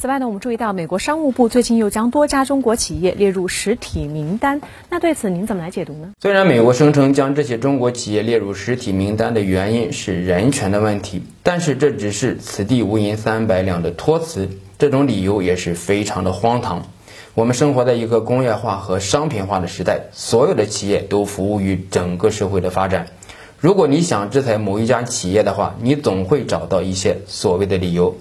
此外呢，我们注意到美国商务部最近又将多家中国企业列入实体名单。那对此您怎么来解读呢？虽然美国声称将这些中国企业列入实体名单的原因是人权的问题，但是这只是此地无银三百两的托词，这种理由也是非常的荒唐。我们生活在一个工业化和商品化的时代，所有的企业都服务于整个社会的发展。如果你想制裁某一家企业的话，你总会找到一些所谓的理由。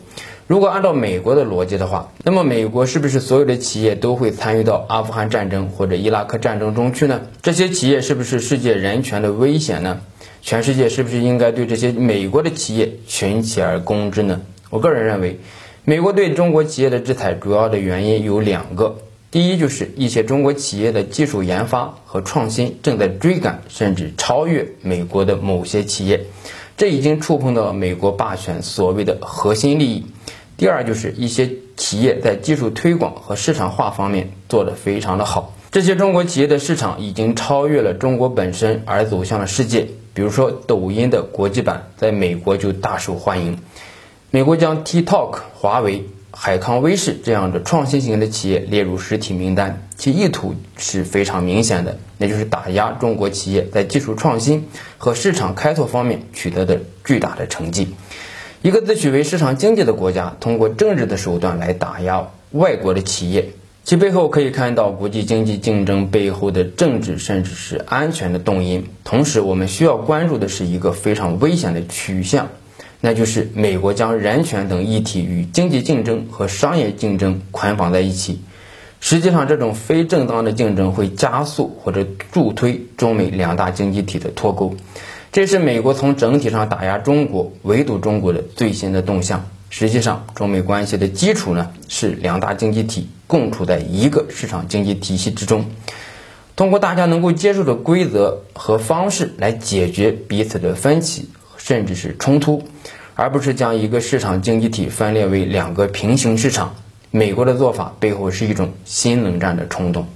如果按照美国的逻辑的话，那么美国是不是所有的企业都会参与到阿富汗战争或者伊拉克战争中去呢？这些企业是不是世界人权的危险呢？全世界是不是应该对这些美国的企业群起而攻之呢？我个人认为，美国对中国企业的制裁主要的原因有两个。第一就是一些中国企业的技术研发和创新正在追赶甚至超越美国的某些企业，这已经触碰到美国霸权所谓的核心利益。第二就是一些企业在技术推广和市场化方面做得非常的好，这些中国企业的市场已经超越了中国本身而走向了世界。比如说抖音的国际版在美国就大受欢迎，美国将 TikTok、华为。海康威视这样的创新型的企业列入实体名单，其意图是非常明显的，那就是打压中国企业在技术创新和市场开拓方面取得的巨大的成绩。一个自诩为市场经济的国家，通过政治的手段来打压外国的企业，其背后可以看到国际经济竞争背后的政治甚至是安全的动因。同时，我们需要关注的是一个非常危险的取向。那就是美国将人权等议题与经济竞争和商业竞争捆绑在一起。实际上，这种非正当的竞争会加速或者助推中美两大经济体的脱钩。这是美国从整体上打压中国、围堵中国的最新的动向。实际上，中美关系的基础呢是两大经济体共处在一个市场经济体系之中，通过大家能够接受的规则和方式来解决彼此的分歧。甚至是冲突，而不是将一个市场经济体分裂为两个平行市场。美国的做法背后是一种新冷战的冲动。